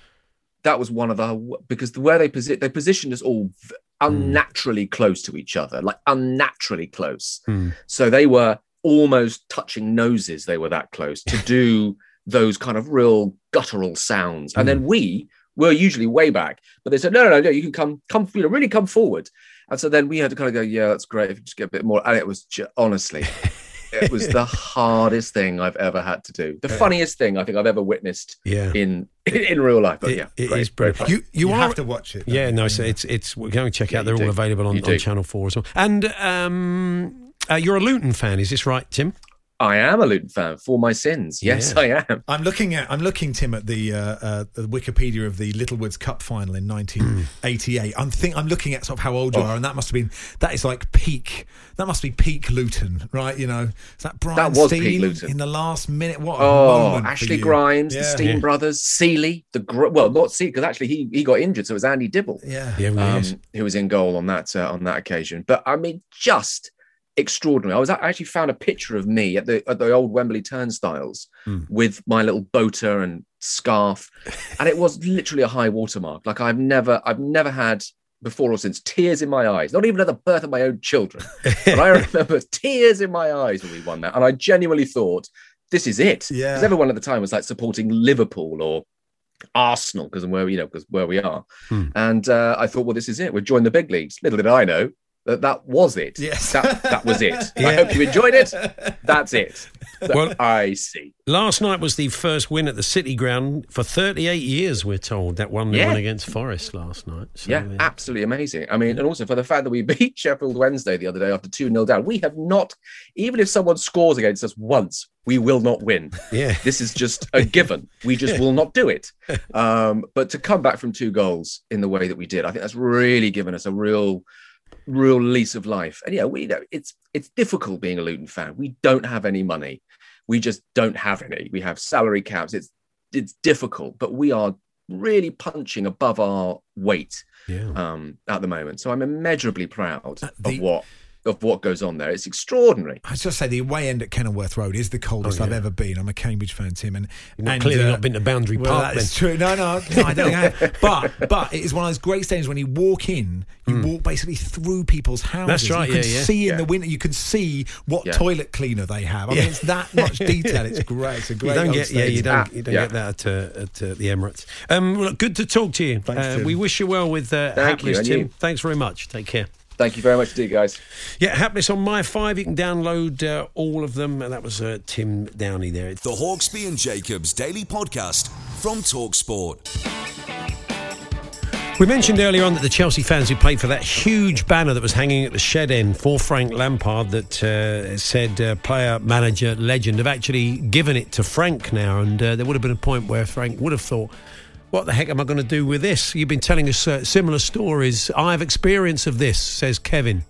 That was one of the, because the way they, posi- they positioned us all v- unnaturally close to each other, like unnaturally close. Hmm. So they were almost touching noses. They were that close to do those kind of real guttural sounds. And then we were usually way back, but they said, no, no, no, no, you can come, come, you know, really come forward. And so then we had to kind of go, yeah, that's great. If you just get a bit more. And it was ju- honestly, it was the hardest thing I've ever had to do. The funniest thing I think I've ever witnessed Yeah. in, in, in real life. But It- yeah, it great, is brilliant. You, you, You are, have to watch it, Yeah, no, so it's it's we're going to check Yeah, out. They're all do. available on, on. Channel Four as well. And um, uh, you're a Luton fan, is this right, Tim? I am a Luton fan for my sins. Yes, Yeah. I am. I'm looking at I'm looking Tim at the uh, uh, the Wikipedia of the Littlewoods Cup final in 1988. I'm think I'm looking at sort of how old you Oh. are, and that must have been that is like peak. That must be peak Luton, right? You know, is that Brian That was peak Stein Luton. in the last minute? What a Oh, moment for Ashley you. Grimes, the Yeah. Brothers, Sealey, the gr- well, not Sealey because actually he, he got injured, so it was Andy Dibble, Yeah, Yeah, um, who was in goal on that uh, on that occasion. But I mean, just extraordinary. I was I actually found a picture of me at the at the old Wembley turnstiles Hmm. with my little boater and scarf, and it was literally a high watermark. Like I've never I've never had before or since tears in my eyes. Not even at the birth of my own children, but I remember tears in my eyes when we won that, and I genuinely thought. This is it. Yeah. Because everyone at the time was like supporting Liverpool or Arsenal because where you know because where we are, Hmm. and uh, I thought, well, this is it. We've joined the big leagues. Little did I know that that was it. Yes. that that was it. I hope you enjoyed it. That's it. That Well- I see. Last night was the first win at the City Ground for 38 years, we're told. That one they Yeah. won against Forest last night. So, yeah, absolutely amazing. I mean, and also for the fact that we beat Sheffield Wednesday the other day after 2 0 down, we have not, even if someone scores against us once, we will not win. Yeah. This is just a given. We just will not do it. Um, but to come back from two goals in the way that we did, I think that's really given us a real, real lease of life. And yeah, we know it's it's difficult being a Luton fan. We don't have any money. We just don't have any. We have salary caps. It's it's difficult, but we are really punching above our weight Yeah. um, at the moment. So I'm immeasurably proud the- of what of what goes on there. It's extraordinary. I just say the away end at Kenilworth Road is the coldest Oh, I've ever been. I'm a Cambridge fan, Tim, and You've and, clearly uh, not been to Boundary well, Park. That's true. No, no, no, I don't think I have. But but it is one of those great stadiums when you walk in, you walk basically through people's houses. That's right, You can yeah, yeah. see in the winter, you can see what Yeah. toilet cleaner they have. I Yeah. mean, it's that much detail. It's great. It's a great. You don't old get, yeah, you don't, you don't yeah. get that at, uh, at uh, the Emirates. Um, well, look, good to talk to you. Thanks, uh, Tim. we wish you well with uh, Thank you, Hapless, Tim. you. Thanks very much. Take care. Thank you very much indeed, guys. Yeah, Happiness on my five. You can download uh, all of them. And that was uh, Tim Downie there. The Hawksbee and Jacobs Daily Podcast from Talksport. We mentioned earlier on that the Chelsea fans who played for that huge banner that was hanging at the shed end for Frank Lampard that uh, said uh, player, manager, legend have actually given it to Frank now. And uh, there would have been a point where Frank would have thought, what the heck am I going to do with this? You've been telling us uh, similar stories. I have experience of this, says Kevin.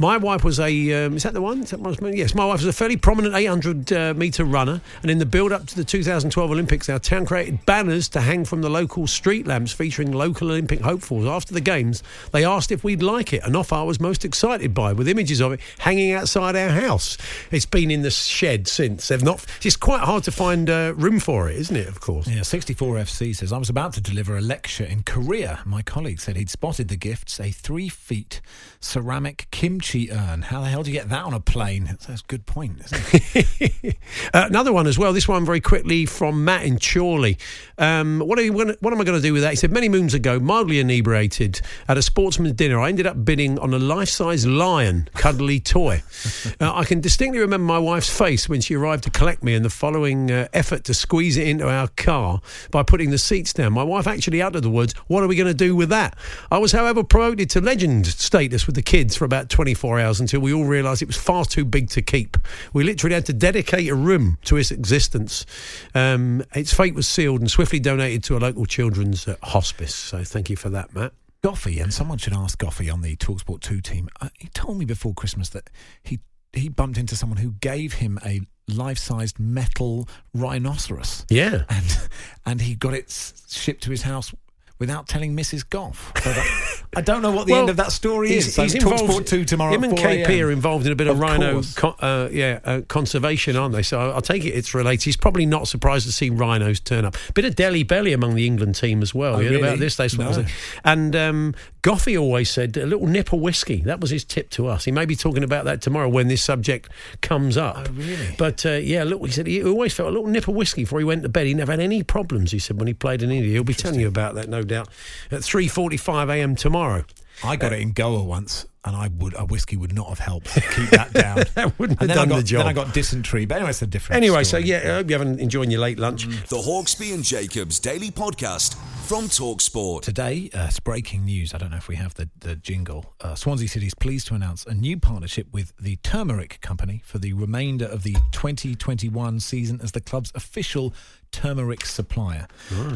My wife was a, um, is that the one? Is that was- yes, my wife was a fairly prominent 800 uh, metre runner. And in the build up to the 2012 Olympics, our town created banners to hang from the local street lamps featuring local Olympic hopefuls. After the Games, they asked if we'd like it, an offer I was most excited by, with images of it hanging outside our house. It's been in the shed since. They've not, it's quite hard to find uh, room for it, isn't it, of course? Yeah, 64FC says, I was about to deliver a lecture in Korea. My colleague said he'd spotted the gifts, a three feet ceramic kimchi urn. How the hell do you get that on a plane? That's a good point, isn't it? Uh, another one as well. This one very quickly from Matt in Chorley. Um, what, are you, gonna- what am I going to do with that? He said, many moons ago, mildly inebriated at a sportsman's dinner, I ended up bidding on a life-size lion, cuddly toy. uh, I can distinctly remember my wife's face when she arrived to collect me and the following uh, effort to squeeze it into our car by putting the seats down. My wife actually uttered the words, what are we going to do with that? I was, however, promoted to legend status with the kids for about 24 hours until we all realised it was far too big to keep. We literally had to dedicate a room to its existence. Um, its fate was sealed and swiftly donated to a local children's uh, hospice. So thank you for that, Matt. Goughie, and someone should ask Goughie on the Talksport 2 team. Uh, he told me before Christmas that he he bumped into someone who gave him a life-sized metal rhinoceros. Yeah. And and he got it shipped to his house without telling Mrs. Gough. So that, I don't know what the Well, end of that story he's- is. So he's involved- 2 tomorrow Him and KP are involved in a bit of, Of rhino, uh, yeah, uh, conservation, aren't they? So I'll, I'll take it it's related. He's probably not surprised to see rhinos turn up. Bit of Delhi belly among the England team as well. Oh, you know really? about this? What No. And um, Goughie always said a little nip of whiskey. That was his tip to us. He may be talking about that tomorrow when this subject comes up. Oh, really? But uh, yeah, look, he said he always felt a little nip of whiskey before he went to bed. He never had any problems. He said when he played in India. He'll be telling you about that, no doubt, at three forty-five a.m. tomorrow. I got it in Goa once, and I would a whiskey would not have helped keep that down. That wouldn't and have done I got, the job. Then I got dysentery. But anyway, it's a different. Anyway, so story. yeah, I hope you haven't enjoying your late lunch. The Hawksbee and Jacobs Daily Podcast from Talksport. Today, uh, it's breaking news. I don't know if we have the, the jingle. Uh, Swansea City is pleased to announce a new partnership with the Turmeric Company for the remainder of the 2021 season as the club's official turmeric supplier.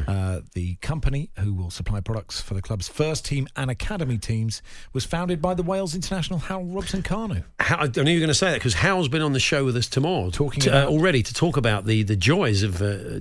Uh, the company, who will supply products for the club's first team and academy teams, was founded by the Wales international Hal Robson Kanu. How, I knew you were going to say that because Hal's been on the show with us tomorrow, Talking to- about- uh, already to talk about the, the joys of uh,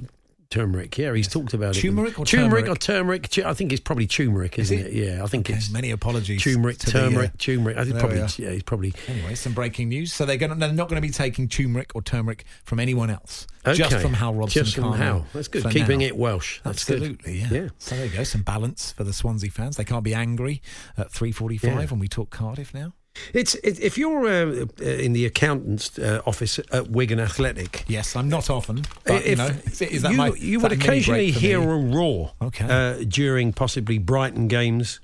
turmeric. Yeah, he's talked about Turmeric it. or turmeric turmeric? or turmeric? Tu- I think it's probably turmeric, Is isn't it? it? Yeah, I think Okay, it's many apologies Turmeric, to the, uh, turmeric, turmeric. I think probably. Yeah, he's probably. Anyway, some breaking news. So they're, going they're not going to be taking turmeric or turmeric from anyone else. Just from Hal Robson Just from Hal. That's good. Keeping now. it Welsh. That's good. Absolutely, yeah. Yeah. So there you go. Some balance for the Swansea fans. They can't be angry at 3.45 Yeah. when we talk Cardiff now. It's it, if you're uh, uh, in the accountant's uh, office at Wigan Athletic. Yes, I'm not often. But, you know, is, is that you, my, you would occasionally hear a roar Okay. uh, during possibly Brighton games,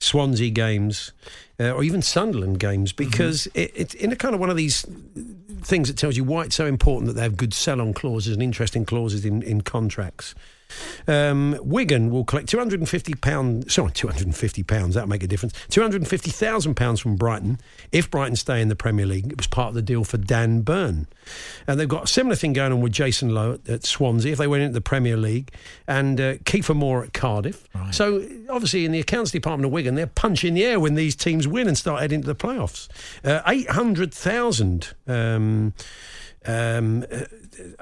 Swansea games, uh, or even Sunderland games Mm-hmm. because it, it's in a kind of one of these things that tells you why it's so important that they have good sell-on clauses and interesting clauses in, in contracts. Um, Wigan will collect two hundred and fifty pounds. Sorry, two hundred and fifty pounds. That'll make a difference. Two hundred and fifty thousand pounds from Brighton if Brighton stay in the Premier League. It was part of the deal for Dan Burn, and they've got a similar thing going on with Jason Lowe at, at Swansea if they went into the Premier League, and uh, Kieffer Moore at Cardiff. So obviously in the accounts department of Wigan, they're punching the air when these teams win and start heading to the playoffs. Uh, Eight hundred thousand. Um, um, uh,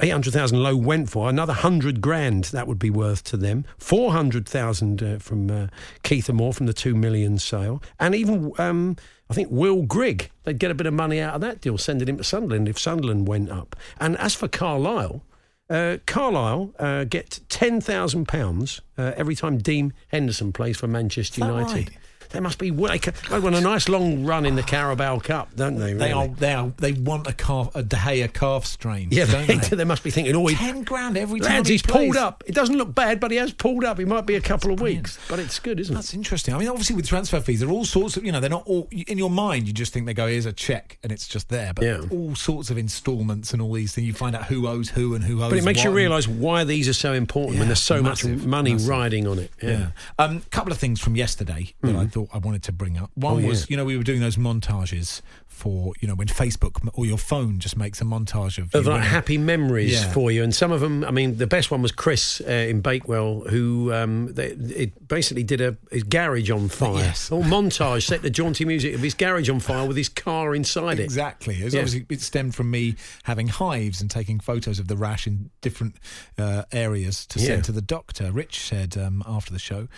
800,000 Lowe went for another 100 grand that would be worth to them 400,000 uh, from uh, Keith Moore from the 2 million sale and even um, I think Will Grigg they'd get a bit of money out of that deal sending him to Sunderland if Sunderland went up and as for Carlisle uh, Carlisle uh, get £10,000 uh, every time Dean Henderson plays for Manchester United. right? They must be. They they want a nice long run in the Carabao Cup, don't they? They are. They are. They want a calf, a De Gea calf strain. Yeah, don't they, they? must be thinking, oh, he, Ten grand every time. lads, he he's plays. pulled up. It doesn't look bad, but he has pulled up. He might be a couple of weeks, but it's good, isn't That's it? That's interesting. I mean, obviously with transfer fees, there are all sorts of, you know, they're not all, in your mind, you just think they go, here's a check and it's just there. But Yeah. all sorts of instalments and all these things. You find out who owes who and who owes But it makes you realise why these are so important when there's so massive, much money massive. riding on it. Yeah. Yeah. Um, couple of things from yesterday that I thought I wanted to bring up. One Oh, was, you know, we were doing those montages for, you know, when Facebook or your phone just makes a montage of Of like happy memories Yeah. for you, and some of them. I mean, the best one was Chris uh, in Bakewell, who um, they, it basically did a his garage on fire. Yes. All montage, set the jaunty music of his garage on fire with his car inside it. Exactly. It, was Yeah. obviously, it stemmed from me having hives and taking photos of the rash in different uh, areas to Yeah. send to the doctor. Rich said um, after the show,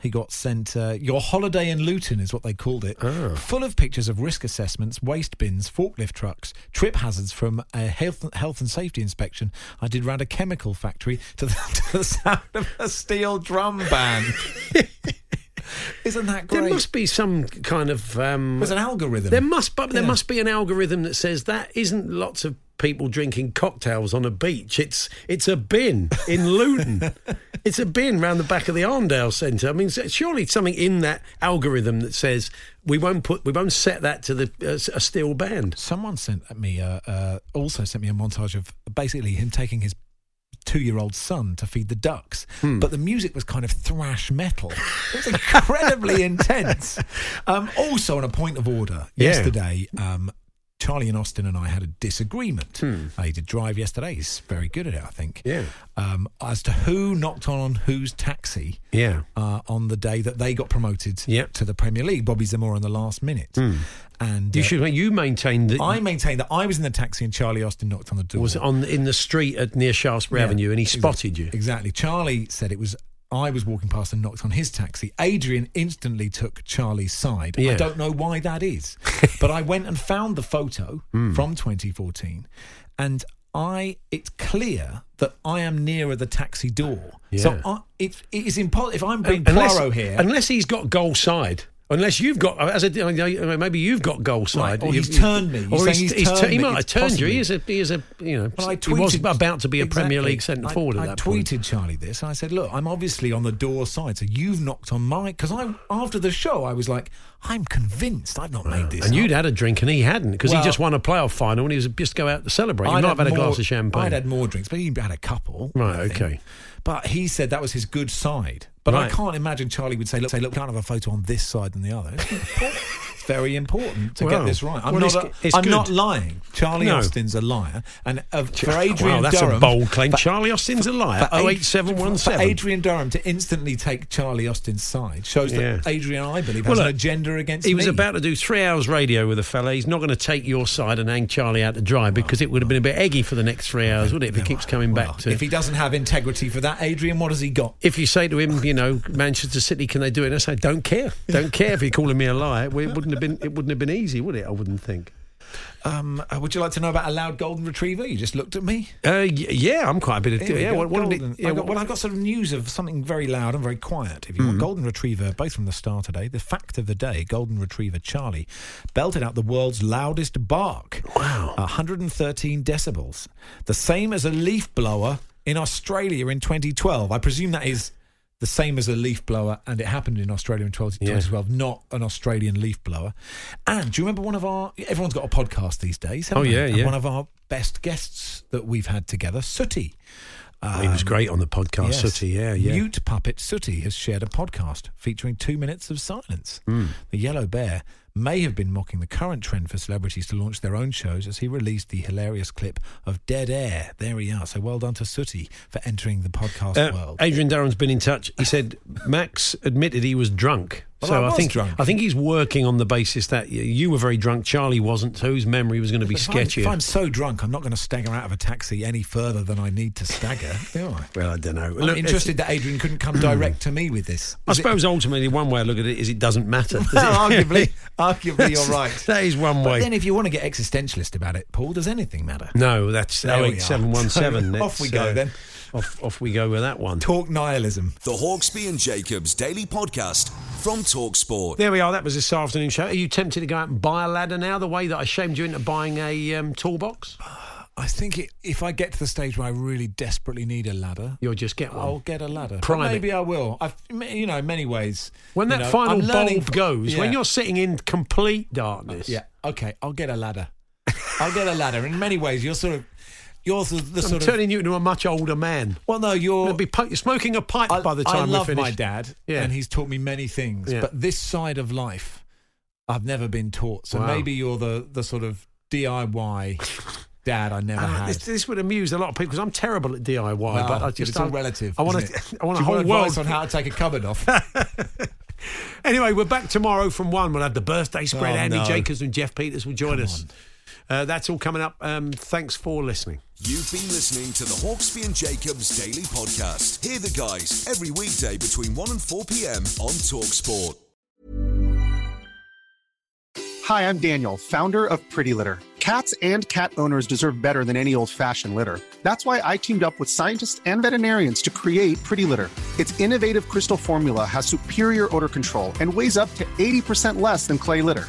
he got sent uh, your holiday in Luton is what they called it, Ah. full of pictures of risk assessments, waste bins, forklift trucks, trip hazards from a health health and safety inspection. I did round a chemical factory to the, to the sound of a steel drum band. Isn't that great? There must be some kind of um, There's an algorithm. There must, but there must be an algorithm that says that isn't lots of people drinking cocktails on a beach. It's it's a bin in Luton. it's a bin round the back of the Arndale Centre. I mean, surely something in that algorithm that says we won't put we won't set that to the uh, a steel band. Someone sent me uh, uh, also sent me a montage of basically him taking his two-year-old son to feed the ducks, Hmm. but the music was kind of thrash metal. It was incredibly intense. Um, also, on a point of order, Yeah. yesterday. Um, Charlie and Austin and I had a disagreement. Hmm. Uh, he did drive yesterday. He's very good at it, I think. Yeah. Um, as to who knocked on whose taxi Yeah. uh, on the day that they got promoted Yep. to the Premier League. Bobby Zamora in the last minute. And You uh, should you maintained that I maintain that I was in the taxi and Charlie Austin knocked on the door. was on in the street at near Shaftesbury Yeah, Avenue and he exa- spotted you. Exactly. Charlie said it was I was walking past and knocked on his taxi. Adrian instantly took Charlie's side. I don't know why that is. but I went and found the photo Hmm. from 2014 and I it's clear that I am nearer the taxi door. So I, it, it is impossible if I'm being unless, Poirot here. unless he's got goal side. Unless you've got, as a, maybe you've got goal side, or he's You've- turned me. You're or he's tur- turned he might have turned you. He is a, he is a, you know, Well, I he was about to be a Premier League centre forward at I, that tweeted point. Charlie this. and I said, "Look, I'm obviously on the door side, so you've knocked on my because I after the show I was like, I'm convinced. I've not made uh, this. And you'd had a drink and he hadn't because Well- he just won a playoff final and he was just go out to celebrate. You I'd might have had a glass of champagne. I'd had more drinks, but he had a couple. Right, I okay. But he said that was his good side. But I can't imagine Charlie would say, "Look, say, look, can't have a photo on this side than the other." It's important. It's very important to Well, get this right. I'm well, not. it's- it's I'm not lying. Charlie No. Austin's a liar, and uh, for Adrian wow, that's Durham, a bold claim. for- Charlie Austin's a liar. for 08717. For Adrian Durham to instantly take Charlie Austin's side shows that Adrian, I believe, Well, has an look, agenda against He me. was about to do three hours radio with a fella. He's not going to take your side and hang Charlie out to dry because it would have been a bit eggy for the next three hours, wouldn't it? If he keeps coming back to. If he doesn't have integrity for that, Adrian, what has he got? if you say to him, you know, Manchester City, can they do it? And I say, don't care, don't care if you're calling me a liar. It wouldn't have been, it wouldn't have been easy, would it? I wouldn't think. Um, uh, would you like to know about a loud golden retriever? You just looked at me. Uh, y- yeah, I'm quite a bit of. Yeah, what, what did it, yeah, I got, well, I've got sort of news of something very loud and very quiet. If you Mm. want, golden retriever, both from the star today. The fact of the day: golden retriever Charlie belted out the world's loudest bark. Wow, 113 decibels, the same as a leaf blower in Australia in 2012. I presume that is. The same as a leaf blower, and it happened in Australia in 12 Yeah. 2012, not an Australian leaf blower. And do you remember one of our? Everyone's got a podcast these days. haven't Oh, they? yeah, yeah. One of our best guests that we've had together, Sooty. he was Um, great on the podcast, yes. Sooty. Yeah, yeah. Mute Puppet Sooty has shared a podcast featuring two minutes of silence. Mm. The Yellow Bear may have been mocking the current trend for celebrities to launch their own shows as he released the hilarious clip of Dead Air. There we are. So well done to Sooty for entering the podcast Uh, world. Adrian Durham's been in touch. He said Max admitted he was drunk. Well, so I I, think drunk. I think he's working on the basis that you were very drunk. Charlie wasn't, so his memory was going to be If I'm, sketchy. if I'm so drunk, I'm not going to stagger out of a taxi any further than I need to stagger. I? well, I don't know. I'm Look, interested that Adrian couldn't come direct to me with this. I Is it- suppose ultimately one way I look at it is it doesn't matter. does Well, it? arguably, arguably, you're right. That is one way. But way. then, if you want to get existentialist about it, Paul, does anything matter? no, that's There we are. 08717. So, off we go uh, then. Off, off we go with that one. Talk nihilism. The Hawksbee and Jacobs Daily Podcast from Talksport. There we are. That was this afternoon show. Are you tempted to go out and buy a ladder now? The way that I shamed you into buying a um, toolbox? I think it, if I get to the stage where I really desperately need a ladder, You'll just get one. I'll get a ladder. Prime But it. maybe I will. I've, you know, in many ways. When that know, final I'm bulb goes, when you're sitting in complete darkness. Yeah. Okay. I'll get a ladder. I'll get a ladder. In many ways, you're sort of. You're the, the I'm sort of. turning you into a much older man. Well, no, you're. Be po- smoking a pipe I, by the time I love we're my dad, Yeah. and he's taught me many things. Yeah. But this side of life, I've never been taught. So Wow. maybe you're the the sort of DIY dad I never Ah, had. this, this would amuse a lot of people because I'm terrible at DIY. Well, but I just it's all I- relative. I want to. I want a whole advice world on how to take a cupboard off. Anyway, we're back tomorrow from one. We'll have the birthday spread. Oh, Andy no. Jacobs and Jeff Peters will join us. Uh, that's all coming up. Um, thanks for listening. You've been listening to the Hawksbee and Jacobs Daily Podcast. Hear the guys every weekday between 1 and 4 p.m. on Talksport. Hi, I'm Daniel, founder of Pretty Litter. Cats and cat owners deserve better than any old fashioned litter. That's why I teamed up with scientists and veterinarians to create Pretty Litter. Its innovative crystal formula has superior odor control and weighs up to 80% less than clay litter.